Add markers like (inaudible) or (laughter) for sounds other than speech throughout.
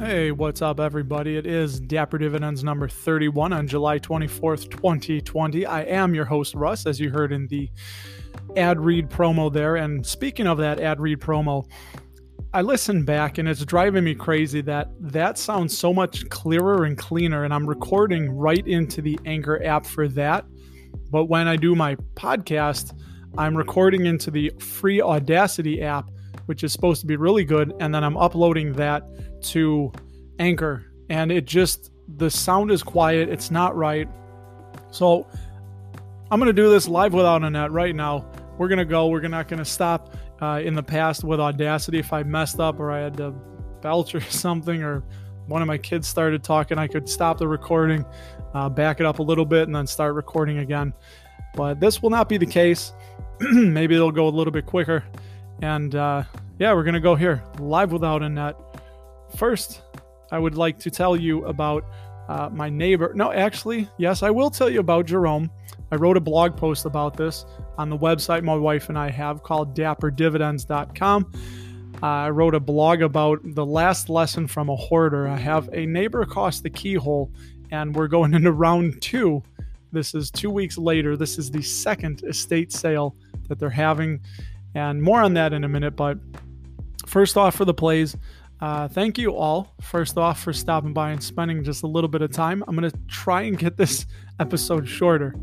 Hey, what's up, everybody? It is Dapper Dividends number 31 on July 24th, 2020. I am your host, Russ, as you heard in the ad read promo there. And speaking of that ad read promo, I listened back and it's driving me crazy that that sounds so much clearer and cleaner. And I'm recording right into the Anchor app for that. But when I do my podcast, I'm recording into the free Audacity app which is supposed to be really good, and then I'm uploading that to Anchor, and it just the sound is quiet. It's not right. So I'm gonna do this live without a net right now. We're gonna go. We're not gonna stop. Uh, in the past with Audacity, if I messed up or I had to belch or (laughs) something, or one of my kids started talking, I could stop the recording, uh, back it up a little bit, and then start recording again. But this will not be the case. (clears throat) Maybe it'll go a little bit quicker. And uh, yeah, we're going to go here live without a net. First, I would like to tell you about uh, my neighbor. No, actually, yes, I will tell you about Jerome. I wrote a blog post about this on the website my wife and I have called dapperdividends.com. Uh, I wrote a blog about the last lesson from a hoarder. I have a neighbor across the keyhole, and we're going into round two. This is two weeks later. This is the second estate sale that they're having and more on that in a minute. But first off, for the plays, uh, thank you all, first off, for stopping by and spending just a little bit of time. I'm going to try and get this (laughs) episode shorter.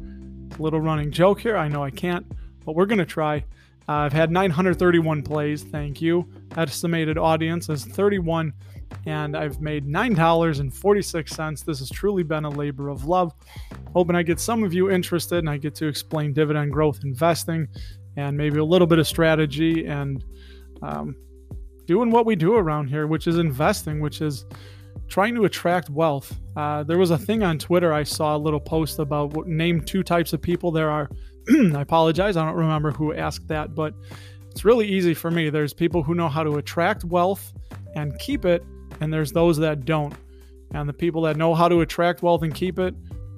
A little running joke here. I know I can't, but we're going to try. Uh, I've had 931 plays. Thank you. Estimated audience is 31, and I've made $9.46. This has truly been a labor of love. Hoping I get some of you interested and I get to explain dividend growth investing and maybe a little bit of strategy and um, doing what we do around here, which is investing, which is trying to attract wealth. Uh, there was a thing on Twitter I saw a little post about what, name two types of people there are. (clears throat) I apologize, I don't remember who asked that, but it's really easy for me. There's people who know how to attract wealth and keep it, and there's those that don't. And the people that know how to attract wealth and keep it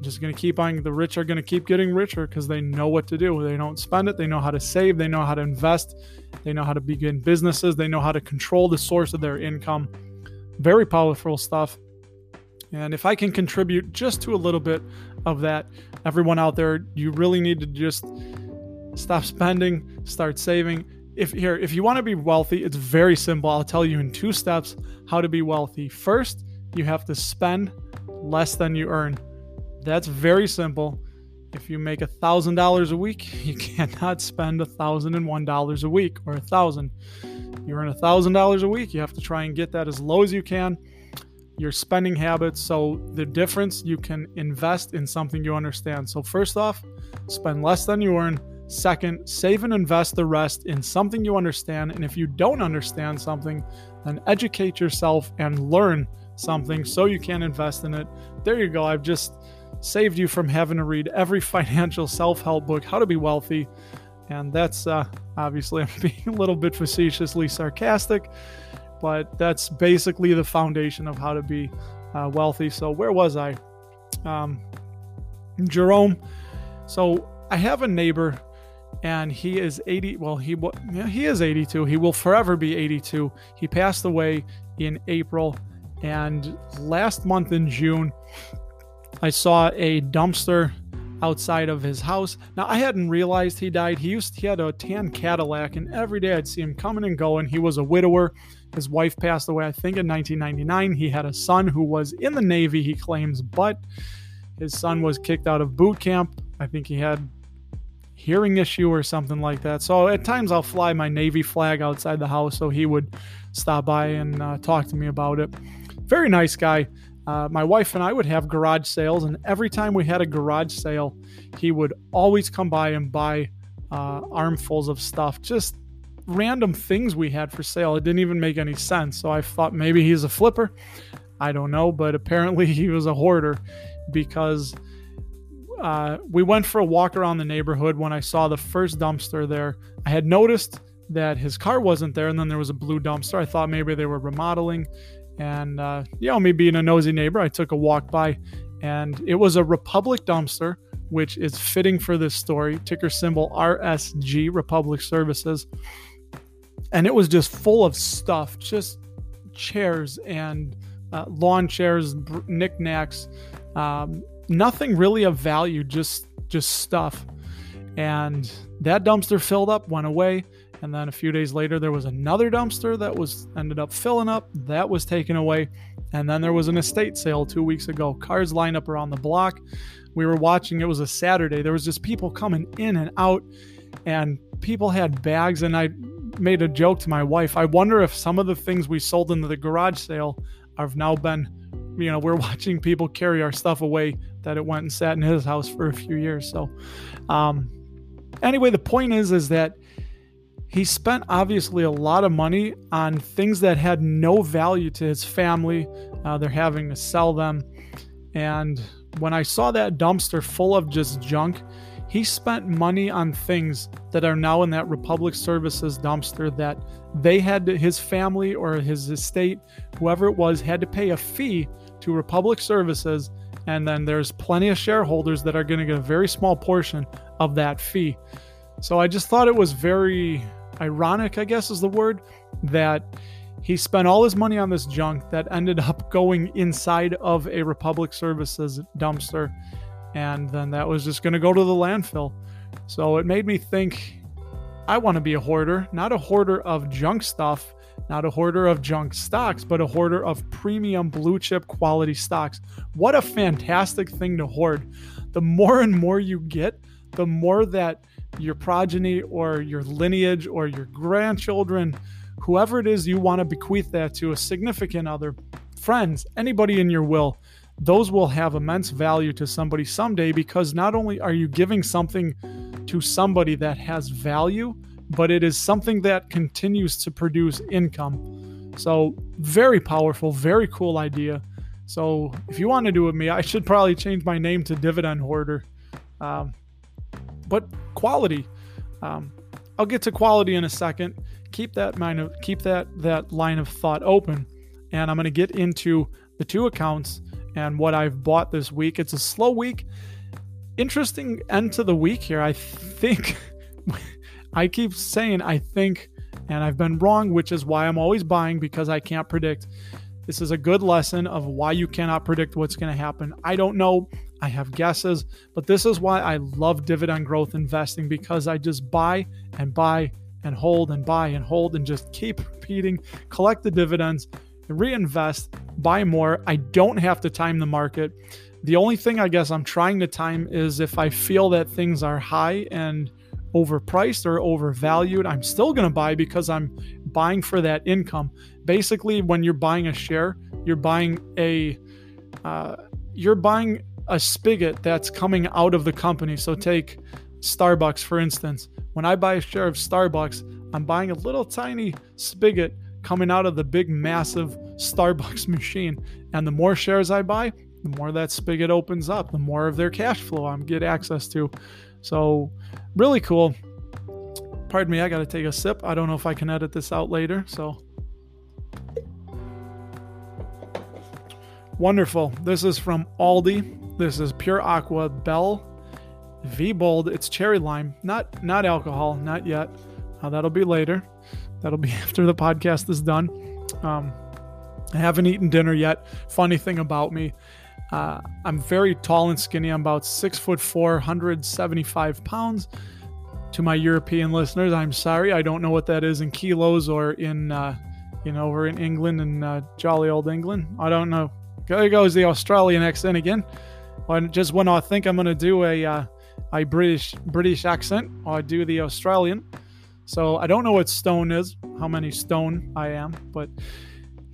just going to keep on the rich are going to keep getting richer because they know what to do. They don't spend it. They know how to save. They know how to invest. They know how to begin businesses. They know how to control the source of their income. Very powerful stuff. And if i can contribute just to a little bit of that everyone out there you really need to just stop spending start saving. If here if you want to be wealthy it's very simple. I'll tell you in two steps how to be wealthy. First you have to spend less than you earn that's very simple. If you make a $1,000 a week, (laughs) you cannot spend a $1,001 a week or a 1000 You earn a $1,000 a week, you have to try and get that as low as you can. Your spending habits. So, the difference you can invest in something you understand. So, first off, spend less than you earn. Second, save and invest the rest in something you understand. And if you don't understand something, then educate yourself and learn something so you can invest in it. There you go. I've just saved you from having to read every (laughs) financial self help book, How to Be Wealthy. And that's uh, obviously, I'm (laughs) being a little bit facetiously sarcastic, but that's basically the foundation of how to be uh, wealthy. So, where was I? Um, Jerome. So, I have a neighbor and he is 80 well he he is 82 he will forever be 82 he passed away in april and last month in june I saw a dumpster outside of his house. Now I hadn't realized he died. He used he had a tan Cadillac, and every day I'd see him coming and going. He was a widower. His wife passed away, I think, in 1999. He had a son who was in the Navy, he claims, but his son was kicked out of boot camp. I think he had hearing issue or something like that. So at times I'll fly my Navy flag outside the house, so he would stop by and uh, talk to me about it. Very nice guy. Uh, my wife and I would have garage sales, and every time we had a garage sale, he would always come by and buy uh, armfuls of stuff, just random things we had for sale. It didn't even make any sense. So I thought maybe he's a flipper. I don't know, but apparently (laughs) he was a hoarder because uh, we went for a walk around the neighborhood when I saw the first dumpster there. I had noticed that his car wasn't there, and then there was a blue dumpster. I thought maybe they were remodeling. And, uh, you know, me being a nosy neighbor, I took a walk by and it was a Republic dumpster, which is fitting for this story. Ticker symbol RSG, Republic Services. And it was just full of stuff, just chairs and uh, lawn chairs, knickknacks, um, nothing really of value, just just stuff. And that dumpster filled up, went away, and then a few days later there was another dumpster that was ended up filling up, that was taken away, and then there was an estate sale 2 weeks ago. Cars lined up around the block. We were watching, it was a Saturday. There was just people coming in and out and people had bags and I made a joke to my wife. I wonder if some of the things we sold in the garage sale have now been, you know, we're (laughs) watching people carry our stuff away that it went and sat in his house for a few years. So, um, anyway, the point is, is that he spent obviously a lot of money on things that had no value to his family. Uh, they're having to sell them. And when I saw that dumpster full of just junk, he spent money on things that are now in that Republic Services dumpster that they had to, his family or his estate, whoever it was, had to pay a fee to Republic Services. And then there's plenty of shareholders that are going to get a very small portion of that fee. So I just thought it was very ironic, I guess is the word, that he spent all his money on this junk that ended up going inside of a Republic Services dumpster and then that was just going to go to the landfill. So it made me think I want to be a hoarder, not a hoarder of junk stuff, not a hoarder of junk stocks, but a hoarder of premium blue chip quality stocks. What a fantastic thing to hoard. The more and more you get, the more that your progeny or your lineage or your grandchildren, whoever it is you want to bequeath that to, a significant other, friends, anybody in your will, those will have immense value to somebody someday because not only are you giving something to somebody that has value, but it is something that continues to produce income. So, very powerful, very cool idea. So, if you want to do it with me, I should probably change my name to Dividend Hoarder. Um, but quality, um, I'll get to quality in a second. Keep that mind of, keep that that line of thought open, and I'm going to get into the two accounts and what I've bought this week. It's a slow week. Interesting end to the week here. I think (laughs) I keep saying I think, and I've been wrong, which is why I'm always buying because I can't predict. This is a good lesson of why you cannot predict what's going to happen. I don't know. I have guesses, but this is why I love dividend growth investing because I just buy and buy and hold and buy and hold and just keep repeating, collect the dividends, reinvest, buy more. I don't have to time the market. The only thing I guess I'm trying to time is if I feel that things are high and overpriced or overvalued, I'm still going to buy because I'm buying for that income. Basically, when you're buying a share, you're buying a uh, you're buying a spigot that's coming out of the company. So take Starbucks for instance. When I buy a share of Starbucks, I'm buying a little tiny spigot coming out of the big, massive Starbucks (laughs) machine. And the more shares I buy, the more that spigot opens up, the more of their cash flow I'm get access to. So, really cool. Pardon me, I got to take a sip. I don't know if I can edit this out later. So, wonderful. This is from Aldi. This is Pure Aqua Bell V Bold. It's cherry lime, not not alcohol, not yet. Uh, that'll be later. That'll be (laughs) after the podcast is done. Um, I haven't eaten dinner yet. Funny thing about me, uh, I'm very tall and skinny. I'm about six foot four, 175 pounds. To my European listeners, I'm sorry. I don't know what that is in kilos or in, uh, you know, over in England and uh, jolly old England. I don't know. There goes the Australian accent again. When, just when I think I'm going to do a, uh, a British British accent, I do the Australian. So I don't know what stone is, how many stone I am, but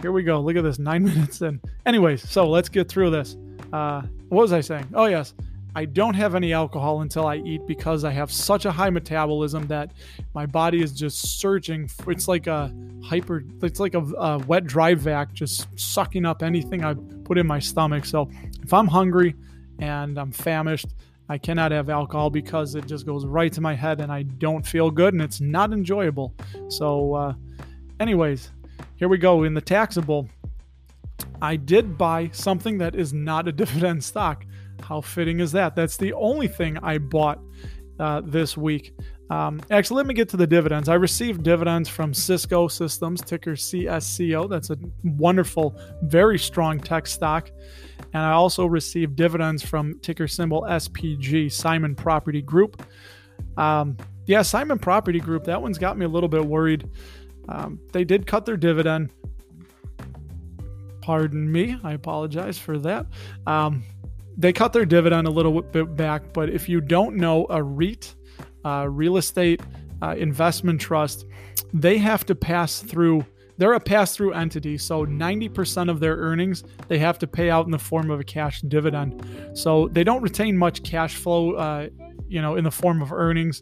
here we go. Look at this, (laughs) nine minutes in. Anyways, so let's get through this. Uh, what was I saying? Oh, yes. I don't have any alcohol until I eat because I have such a high metabolism that my body is just surging. It's like a hyper, it's like a, a wet dry vac just sucking up anything I put in my stomach. So if I'm hungry and I'm famished, I cannot have alcohol because it just goes right to my head and I don't feel good and it's not enjoyable. So, uh, anyways, here we go. In the taxable, I did buy something that is not a (laughs) dividend stock. How fitting is that? That's the only thing I bought uh, this week. Um, actually, let me get to the dividends. I received dividends from Cisco Systems, ticker CSCO. That's a wonderful, very strong tech stock. And I also received dividends from ticker symbol SPG, Simon Property Group. Um, yeah, Simon Property Group, that one's got me a little bit worried. Um, they did cut their dividend. Pardon me, I apologize for that. Um, they cut their dividend a little bit back, but if you don't know, a REIT, uh, real estate uh, investment trust, they have to pass through. They're a pass through entity, so 90% of their earnings they have to pay out in the form of a cash dividend. So they don't retain much cash flow, uh, you know, in the form of earnings.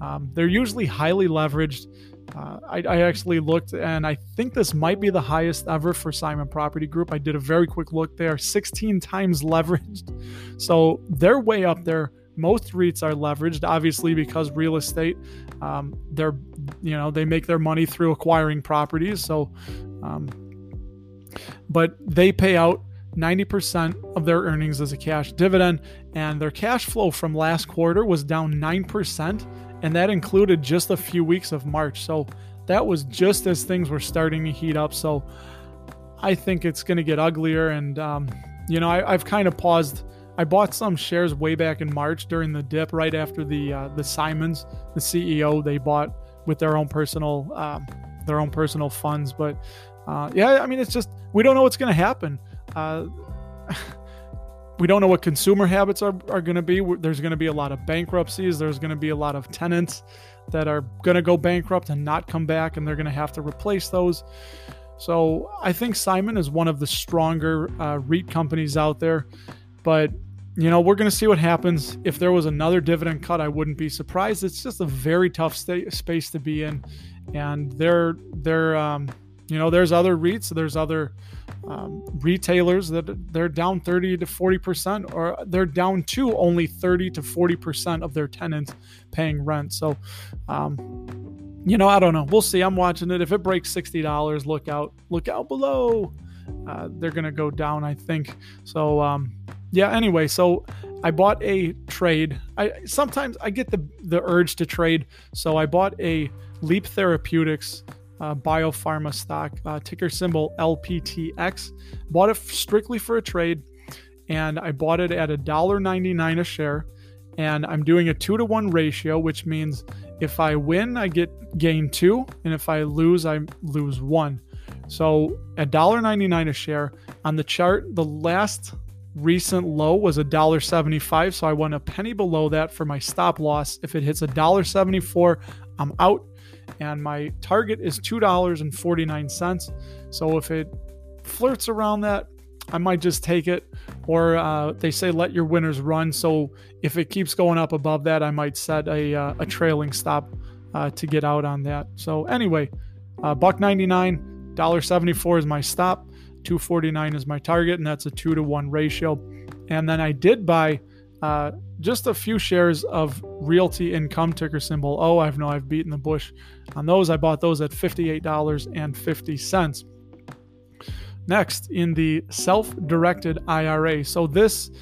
Um, they're usually highly leveraged. Uh, I, I, actually looked, and I think this might be the highest ever for Simon Property Group. I did a very quick look there, 16 times (laughs) leveraged. So they're way up there. Most REITs are leveraged, obviously, because real estate, um, they're, you know, they make their money through acquiring properties. So, um, but they pay out 90% of their earnings as a cash dividend, and their cash flow from last quarter was down 9% and that included just a few weeks of March. So that was just as things were starting to heat up. So I think it's going to get uglier. And, um, you know, I, have kind of paused. I bought some shares way back in March during the dip, right after the uh, the Simons, the CEO, they bought with their own personal um, their own personal funds. But uh, yeah, I mean, it's just we don't know what's going to happen. Uh, (laughs) we don't know what consumer habits are, are going to be. There's going to be a lot of bankruptcies. There's going to be a lot of tenants that are going to go bankrupt and not come back, and they're going to have to replace those. So I think Simon is one of the stronger uh, REIT companies out there. But, you know, we're going to see what happens. If there was another dividend cut, I wouldn't be surprised. It's just a very tough sta- space to be in. And they're, they're, um, you know, there's other REITs, there's other um, retailers that they're down 30 to 40 percent, or they're down to only 30 to 40 percent of their tenants paying rent. So, um, you know, I don't know. We'll see. I'm watching it. If it breaks sixty dollars, look out! Look out below. Uh, they're gonna go down, I think. So, um, yeah. Anyway, so I bought a trade. I sometimes I get the the urge to trade, so I bought a Leap Therapeutics uh, biopharma stock, uh, ticker symbol LPTX. Bought it strictly for a trade, and I bought it at $1.99 a share. And I'm doing a two to one ratio, which means if I win, I get gain two, and if I lose, I lose one. So $1.99 a share. On the chart, the last recent low was $1.75. So I went a penny below that for my stop loss. If it hits $1.74, I'm out and my target is $2.49. So if it flirts around that, I might just take it. Or uh, they say let your winners run. So if it keeps going up above that, I might set a, uh, a trailing stop uh, to get out on that. So anyway, uh, buck 99, $1.74 is my stop, 249 is my target, and that's a two to one ratio. And then I did buy uh, just a few shares of Realty Income ticker symbol Oh, I know I've beaten the bush on those. I bought those at $58.50. Next, in the self directed IRA. So, this,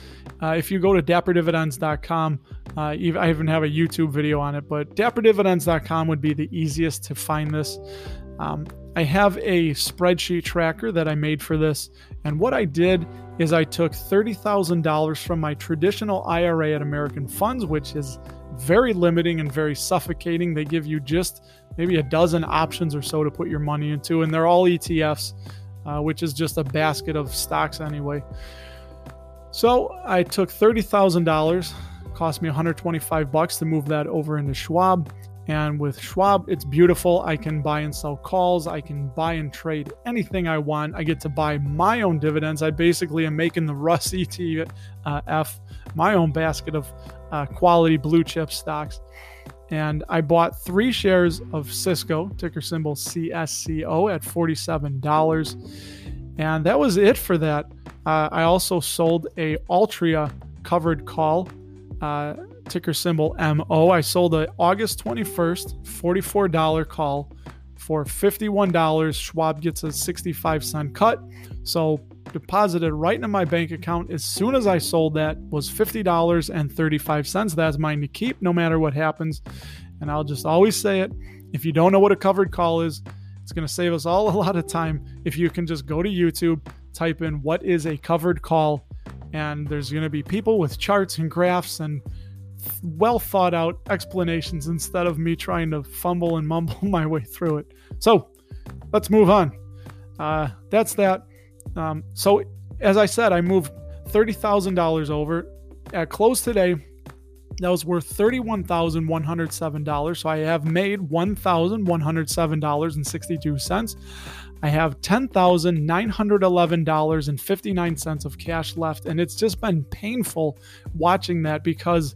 uh, if you go to dapperdividends.com, uh, I even have a YouTube video on it, but dapperdividends.com would be the easiest to find this. Um, I have a spreadsheet tracker that I made for this. And what I did is I took $30,000 from my traditional IRA at American Funds, which is very limiting and very suffocating. They give you just maybe a dozen options or so to put your money into, and they're all ETFs, uh, which is just a basket of stocks anyway. So I took $30,000, cost me 125 bucks to move that over into Schwab. And with Schwab, it's beautiful. I can buy and sell calls. I can buy and trade anything I want. I get to buy my own dividends. I basically am making the Russ (laughs) ETF, my own basket of uh, quality blue chip stocks. And I bought three shares of Cisco, ticker symbol CSCO, at $47. And that was it for that. Uh, I also sold a Altria covered call. Uh, ticker symbol MO. I sold a August 21st $44 call for $51. Schwab gets a 65 cent cut. So deposited right into my bank account as soon as I sold that was $50.35. That's mine to keep no matter what happens. And I'll just always say it. If you don't know what a covered call is, it's going to save us all a lot of time if you can just go to YouTube, type in what is a covered call, and there's going to be people with charts and graphs and well thought out explanations instead of me trying to fumble and mumble (laughs) my way through it. So let's move on. Uh, that's that. Um, so, as I said, I moved $30,000 over. At close today, that was worth $31,107. So I have made $1,107.62. I have $10,911.59 of cash left. And it's just been painful watching that because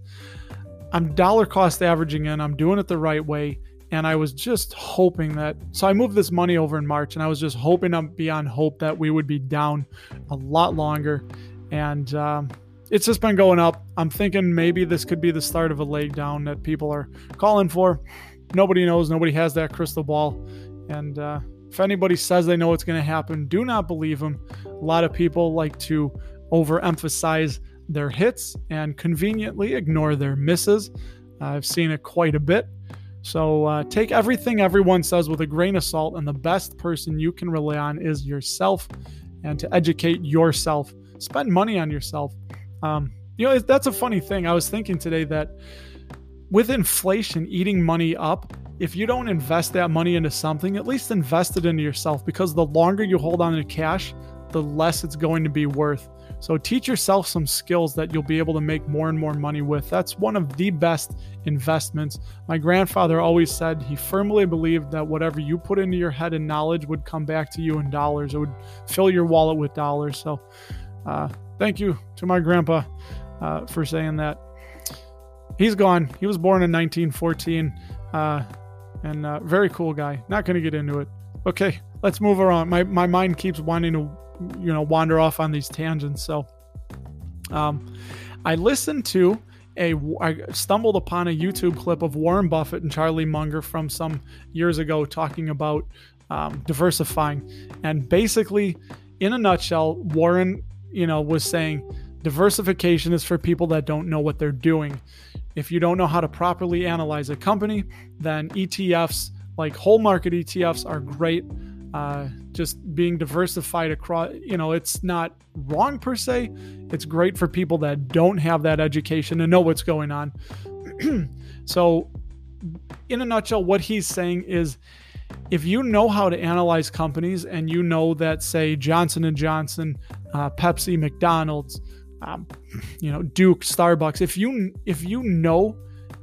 I'm dollar cost averaging in, I'm doing it the right way. And I was just hoping that. So I moved this money over in March and I was just hoping I'm beyond hope that we would be down a lot longer. And um, it's just been going up. I'm thinking maybe this could be the start of a leg down that people are calling for. Nobody knows. Nobody has that crystal ball. And, uh, if anybody says they know what's going to happen, do not believe them. A lot of people like to overemphasize their hits and conveniently ignore their misses. I've seen it quite a bit. So uh, take everything everyone says with a grain of salt, and the best person you can rely on is yourself and to educate yourself. Spend money on yourself. Um, you know, that's a funny thing. I was thinking today that with inflation eating money up, if you don't invest that money into something, at least invest it into yourself because the longer you hold on to cash, the less it's going to be worth. So teach yourself some skills that you'll be able to make more and more money with. That's one of the best investments. My grandfather always said he firmly believed that whatever you put into your head and knowledge would come back to you in dollars. It would fill your wallet with dollars. So uh, thank you to my grandpa uh, for saying that. He's gone. He was born in 1914. Uh, and uh, very cool guy. Not going to get into it. Okay, let's move around. My my mind keeps wanting to, you know, wander off on these tangents. So, um, I listened to a I stumbled upon a YouTube clip of Warren Buffett and Charlie Munger from some years ago talking about um, diversifying, and basically, in a nutshell, Warren, you know, was saying diversification is for people that don't know what they're doing. If you don't know how to properly analyze a company, then ETFs, like whole market ETFs, are great. Uh, just being diversified across, you know, it's not wrong per se. It's great for people that don't have that education and know what's going on. (clears throat) so, in a nutshell, what he's saying is if you know how to analyze companies and you know that say johnson & johnson uh, pepsi mcdonald's um, you know Duke, Starbucks. If you if you know,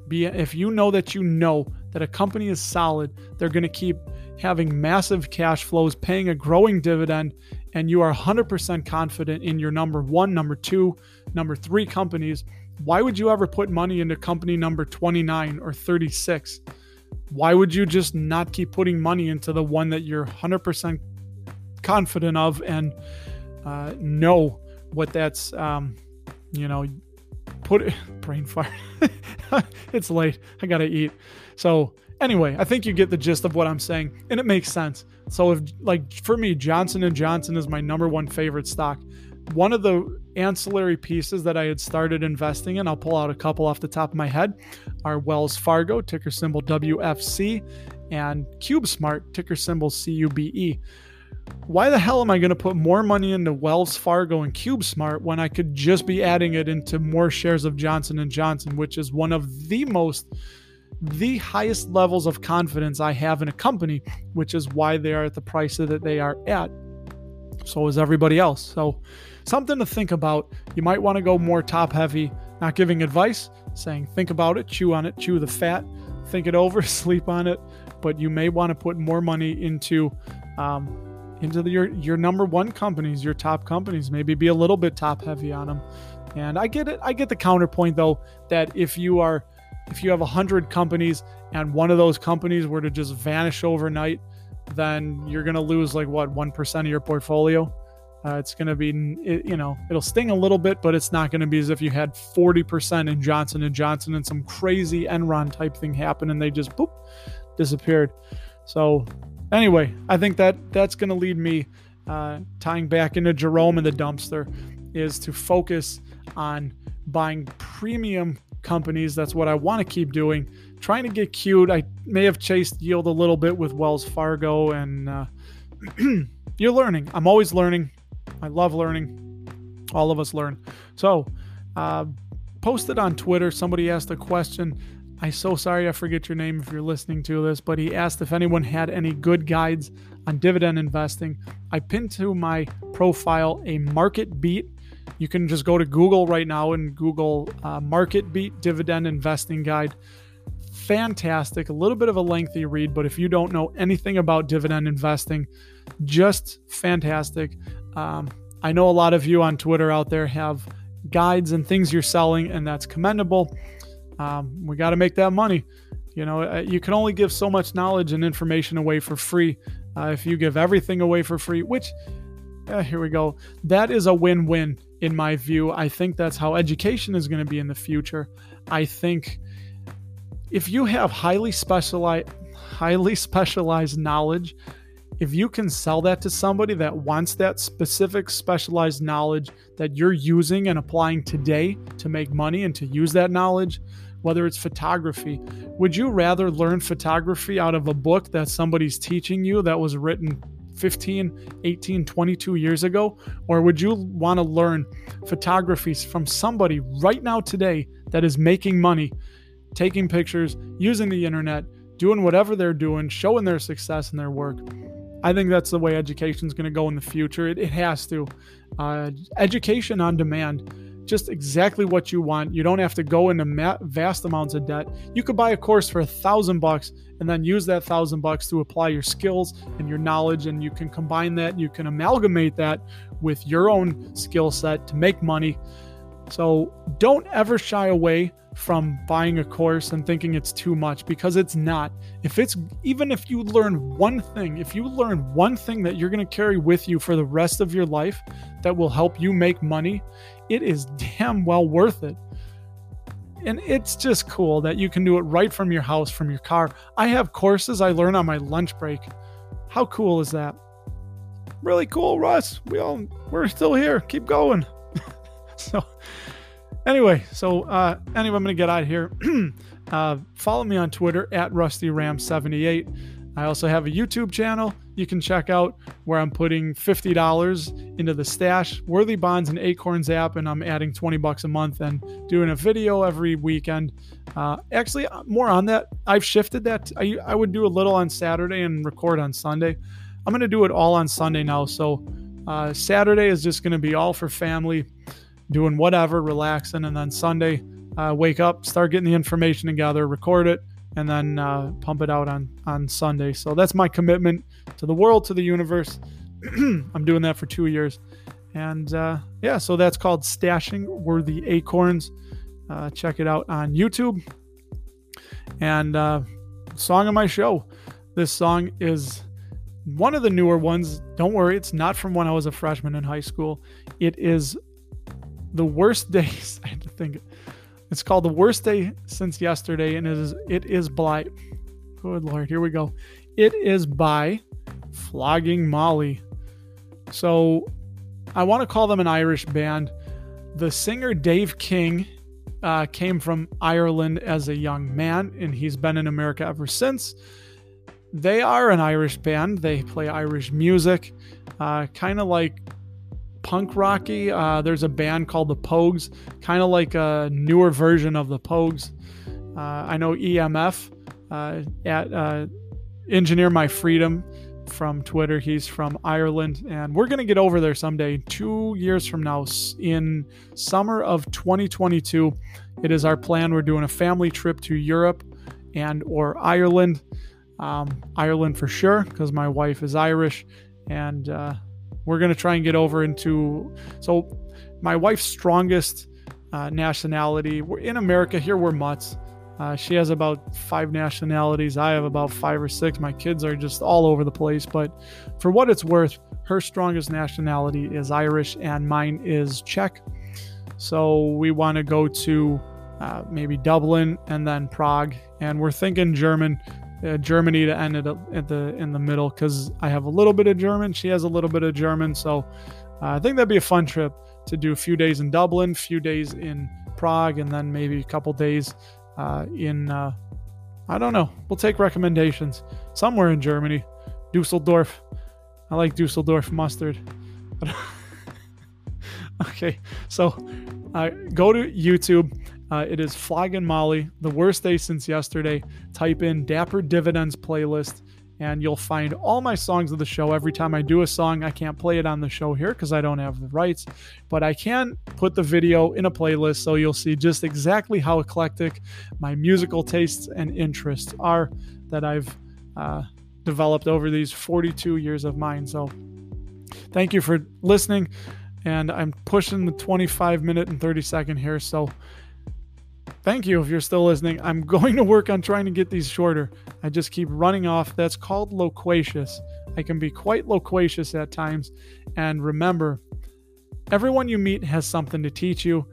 be if you know that you know that a company is solid, they're going to keep having massive cash flows, paying a growing dividend, and you are 100% confident in your number one, number two, number three companies. Why would you ever put money into company number 29 or 36? Why would you just not keep putting money into the one that you're 100% confident of and uh, know what that's um, you know put it (laughs) brain fire (laughs) it's late. I gotta eat. So anyway i think you get the gist of what i'm saying and it makes sense. So if like for me johnson and johnson is my number one favorite stock. One of the ancillary pieces that i had started investing in i'll pull out a couple off the top of my head are wells fargo ticker symbol wfc and cubesmart ticker symbol cube why the hell am I going to put more money into Wells Fargo and CubeSmart when I could just be adding it into more shares of Johnson & Johnson, which is one of the most the highest levels of confidence I have in a company, which is why they are at the price that they are at. So is everybody else. So something to think about. You might want to go more top heavy, not giving advice, saying think about it, chew on it, chew the fat, think it over, (laughs) sleep on it. But you may want to put more money into um, into the, your your number one companies, your top companies. Maybe be a little bit top heavy on them. And I get it. I get the counterpoint though that if you are if you have a hundred companies and one of those companies were to just vanish overnight, then you're gonna lose like what one percent of your portfolio. Uh, it's going to be, it, you know, it'll sting a little bit, but it's not going to be as if you had 40% in Johnson and Johnson and some crazy Enron type thing happen and they just boop disappeared. So Anyway, I think that that's going to lead me uh, tying back into Jerome and the dumpster is to focus on buying premium companies. That's what I want to keep doing trying to get cute. I may have chased yield a little bit with Wells Fargo, and uh, (clears throat) you're learning. I'm always learning. I love learning. All of us learn. So, uh, posted on Twitter. Somebody asked a question. I'm so sorry I forget your name if you're listening to this, but he asked if anyone had any good guides on dividend investing. I pinned to my profile a market beat. You can just go to Google right now and Google uh, market beat dividend investing guide. Fantastic, a little bit of a lengthy read, but if you don't know anything about dividend investing, just fantastic. Um, I know a lot of you on Twitter out there have guides and things you're selling, and that's commendable. Um, we got to make that money. You know, uh, you can only give so much knowledge and information away for free. Uh, if you give everything away for free, which, uh, here we go, that is a win win in my view. I think that's how education is going to be in the future. I think if you have highly specialized, highly (laughs) specialized knowledge if you can sell that to somebody that wants that specific specialized knowledge that you're using and applying today to make money and to use that knowledge, whether it's photography, would you rather learn photography out of a book that somebody's teaching you that was written 15, 18, 22 years ago? Or would you want to learn photography from somebody right now today that is making money, taking pictures, using the internet, doing whatever they're doing, showing their success in their work? I think that's the way education is going to go in the future. It, it has to. Uh, education on demand, just exactly what you want. You don't have to go into ma- vast amounts of debt. You could buy a course for a thousand bucks and then use that thousand bucks to apply your skills and your knowledge, and you can combine that. You can amalgamate that with your own skill set to make money. So don't ever shy away from buying a course and thinking it's too much because it's not. If it's even if you learn one thing, if you learn one thing that you're going to carry with you for the rest of your life that will help you make money, it is damn well worth it. And it's just cool that you can do it right from your house, from your car. I have courses I learn on my lunch break. How cool is that? Really cool, Russ. We all we're still here. Keep going. (laughs) so Anyway, so uh, anyway, I'm gonna get out of here. (clears throat) uh, follow me on Twitter at RustyRam78. I also have a YouTube channel you can check out where I'm putting $50 into the stash, Worthy Bonds and Acorns app, and I'm adding 20 bucks a month and doing a video every weekend. Uh, actually, uh, more on that. I've shifted that. I, I would do a little on Saturday and record on Sunday. I'm going to do it all on Sunday now. So uh, Saturday is just going to be all for family doing whatever, relaxing, and then Sunday, uh, wake up, start getting the information together, record it, and then uh, pump it out on on Sunday. So that's my commitment to the world, to the universe. (clears throat) I'm doing that for two years, and uh, yeah, so that's called stashing worthy acorns. Uh, check it out on YouTube. And uh, song of my show. This song is one of the newer ones. Don't worry, it's not from when I was a freshman in high school. It is the worst (laughs) days. I had to think. It's called the worst day since yesterday, and it is it is by. Good lord, here we go. It is by Flogging Molly. So, I want to call them an Irish band. The singer Dave King uh, came from Ireland as a young man, and he's been in America ever since. They are an Irish band. They play Irish music, uh, kind of like punk rocky. Uh, there's a band called the Pogues, kind of like a newer version of the Pogues. Uh, I know EMF uh, at uh, Engineer My Freedom from Twitter. He's from Ireland, and we're gonna get over there someday. Two years from now, in summer of 2022, it is our plan. We're doing a family trip to Europe and or Ireland. Um, Ireland for sure, because my wife is Irish, and uh, we're going to try and get over into. So, my wife's strongest uh, nationality, we're in America. Here we're mutts. Uh, she has about five nationalities. I have about five or six. My kids are just all over the place. But for what it's worth, her strongest nationality is Irish and mine is Czech. So we want to go to uh, maybe Dublin and then Prague. And we're thinking German uh, Germany to end it at the in the middle because I have a little bit of German. She has a little bit of German, so uh, I think that'd be a fun trip to do a few days in Dublin, few days in Prague, and then maybe a couple days uh, in uh, I don't know. We'll take recommendations. Somewhere in Germany. Dusseldorf. I like Dusseldorf mustard. (laughs) okay, so go to YouTube. Uh, it is Flogging Molly, the worst day since yesterday. Type in Dapper Dividends playlist and you'll find all my songs of the show. Every time I do a song, I can't play it on the show here because I don't have the rights, but I can put the video in a playlist so you'll see just exactly how eclectic my musical tastes and interests are that I've uh, developed over these 42 years of mine. So thank you for listening. And I'm pushing the 25 minute and 30 second here. So thank you if you're still listening. I'm going to work on trying to get these shorter. I just keep running off. That's called loquacious. I can be quite loquacious at times. And remember, everyone you meet has something to teach you.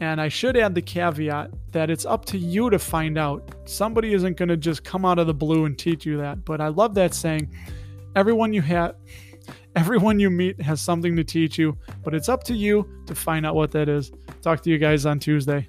And I should add the caveat that it's up to you to find out. Somebody isn't going to just come out of the blue and teach you that. But I love that saying. Everyone you have. Everyone you meet has something to teach you, but it's up to you to find out what that is. Talk to you guys on Tuesday.